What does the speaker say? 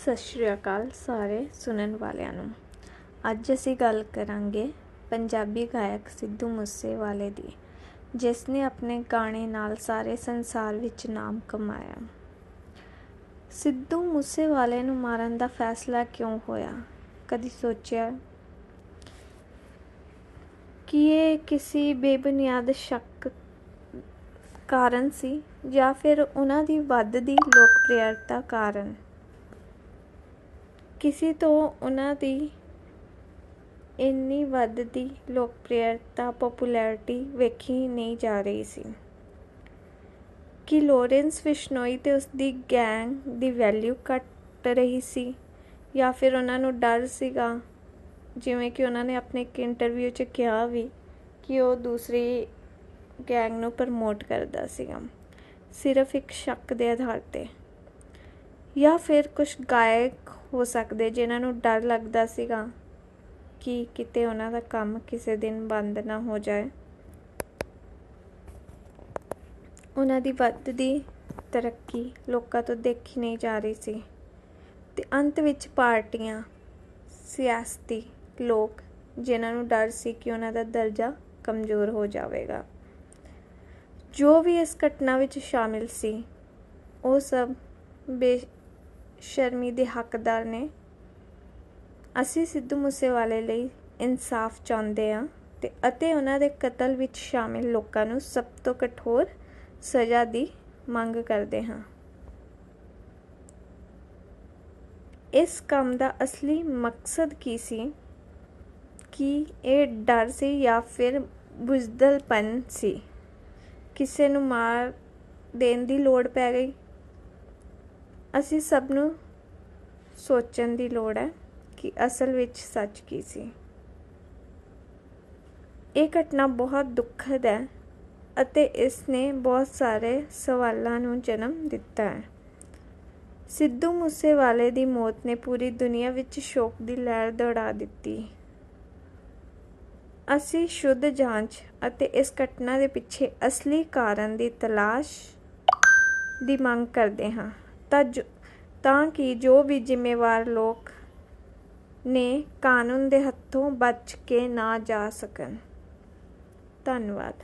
ਸਤਿ ਸ਼੍ਰੀ ਅਕਾਲ ਸਾਰੇ ਸੁਣਨ ਵਾਲਿਆਂ ਨੂੰ। ਅੱਜ ਅਸੀਂ ਗੱਲ ਕਰਾਂਗੇ ਪੰਜਾਬੀ ਗਾਇਕ ਸਿੱਧੂ ਮੂਸੇਵਾਲੇ ਦੀ, ਜਿਸ ਨੇ ਆਪਣੇ ਗਾਣੇ ਨਾਲ ਸਾਰੇ ਸੰਸਾਰ ਵਿੱਚ ਨਾਮ ਕਮਾਇਆ। ਸਿੱਧੂ ਮੂਸੇਵਾਲੇ ਨੂੰ ਮਾਰਨ ਦਾ ਫੈਸਲਾ ਕਿਉਂ ਹੋਇਆ? ਕਦੀ ਸੋਚਿਆ? ਕਿ ਇਹ ਕਿਸੇ ਬੇਬੁਨਿਆਦ ਸ਼ੱਕ ਕਾਰਨ ਸੀ ਜਾਂ ਫਿਰ ਉਹਨਾਂ ਦੀ ਵੱਧਦੀ ਲੋਕਪ੍ਰਿਯਤਾ ਕਾਰਨ? ਕਿਸੇ ਤੋਂ ਉਹਨਾਂ ਦੀ ਇੰਨੀ ਵੱਧਦੀ ਲੋਕਪ੍ਰਿਯਤਾ ਪਪੂਲੈਰਿਟੀ ਵੇਖੀ ਨਹੀਂ ਜਾ ਰਹੀ ਸੀ ਕਿ ਲੋਰੈਂਸ ਵਿਸ਼ਨੋਈ ਤੇ ਉਸ ਦੀ ਗੈਂਗ ਦੀ ਵੈਲਿਊ ਘਟ ਰਹੀ ਸੀ ਜਾਂ ਫਿਰ ਉਹਨਾਂ ਨੂੰ ਡਰ ਸੀਗਾ, ਜਿਵੇਂ ਕਿ ਉਹਨਾਂ ਨੇ ਆਪਣੇ ਇੱਕ ਇੰਟਰਵਿਊ 'ਚ ਕਿਹਾ ਵੀ ਕਿ ਉਹ ਦੂਸਰੀ ਗੈਂਗ ਨੂੰ ਪ੍ਰਮੋਟ ਕਰਦਾ ਸੀਗਾ। ਸਿਰਫ ਇੱਕ ਸ਼ੱਕ ਦੇ ਆਧਾਰ ਤੇ। ਜਾਂ ਫਿਰ ਕੁਝ ਗਾਇਕ ਹੋ ਸਕਦੇ ਜਿਨ੍ਹਾਂ ਨੂੰ ਡਰ ਲੱਗਦਾ ਸੀਗਾ ਕਿ ਕਿਤੇ ਉਹਨਾਂ ਦਾ ਕੰਮ ਕਿਸੇ ਦਿਨ ਬੰਦ ਨਾ ਹੋ ਜਾਏ। ਉਹਨਾਂ ਦੀ ਵੱਧਦੀ ਤਰੱਕੀ ਲੋਕਾਂ ਤੋਂ ਦੇਖੀ ਨਹੀਂ ਜਾ ਰਹੀ ਸੀ ਤੇ ਅੰਤ ਵਿੱਚ ਪਾਰਟੀਆਂ, ਸਿਆਸਤੀ ਲੋਕ ਜਿਨ੍ਹਾਂ ਨੂੰ ਡਰ ਸੀ ਕਿ ਉਹਨਾਂ ਦਾ ਦਰਜਾ ਕਮਜ਼ੋਰ ਹੋ ਜਾਵੇਗਾ। ਜੋ ਵੀ ਇਸ ਘਟਨਾ ਵਿੱਚ ਸ਼ਾਮਿਲ ਸੀ, ਉਹ ਸਭ ਬੇਸ਼ਰਮੀ ਦੇ ਹੱਕਦਾਰ ਨੇ। ਅਸੀਂ ਸਿੱਧੂ ਮੂਸੇਵਾਲੇ ਲਈ ਇਨਸਾਫ ਚਾਹੁੰਦੇ ਹਾਂ ਤੇ ਅਤੇ ਉਹਨਾਂ ਦੇ ਕਤਲ ਵਿੱਚ ਸ਼ਾਮਿਲ ਲੋਕਾਂ ਨੂੰ ਸਭ ਤੋਂ ਕਠੋਰ ਸਜ਼ਾ ਦੀ ਮੰਗ ਕਰਦੇ ਹਾਂ। ਇਸ ਕੰਮ ਦਾ ਅਸਲੀ ਮਕਸਦ ਕੀ ਸੀ? ਕਿ ਇਹ ਡਰ ਸੀ ਜਾਂ ਫਿਰ ਬੁਜ਼ਦਲਪਨ ਸੀ? ਕਿਸੇ ਨੂੰ ਮਾਰ ਦੇਣ ਦੀ ਲੋੜ ਪੈ ਗਈ? ਅਸੀਂ ਸਭ ਨੂੰ ਸੋਚਣ ਦੀ ਲੋੜ ਹੈ ਕਿ ਅਸਲ ਵਿੱਚ ਸੱਚ ਕੀ ਸੀ। ਇਹ ਘਟਨਾ ਬਹੁਤ ਦੁਖਦ ਹੈ ਅਤੇ ਇਸ ਨੇ ਬਹੁਤ ਸਾਰੇ ਸਵਾਲਾਂ ਨੂੰ ਜਨਮ ਦਿੱਤਾ ਹੈ। ਸਿੱਧੂ ਮੂਸੇਵਾਲੇ ਦੀ ਮੌਤ ਨੇ ਪੂਰੀ ਦੁਨੀਆ ਵਿੱਚ ਸ਼ੋਕ ਦੀ ਲਹਿਰ ਦੌੜਾ ਦਿੱਤੀ। ਅਸੀਂ ਸ਼ੁੱਧ ਜਾਂਚ ਅਤੇ ਇਸ ਘਟਨਾ ਦੇ ਪਿੱਛੇ ਅਸਲੀ ਕਾਰਨ ਦੀ ਤਲਾਸ਼ ਦੀ ਮੰਗ ਕਰਦੇ ਹਾਂ। ਤਾਂ ਤਾਂ ਕਿ ਜੋ ਵੀ ਜ਼ਿੰਮੇਵਾਰ ਲੋਕ ਨੇ ਕਾਨੂੰਨ ਦੇ ਹੱਥੋਂ ਬਚ ਕੇ ਨਾ ਜਾ ਸਕਣ। ਧੰਨਵਾਦ।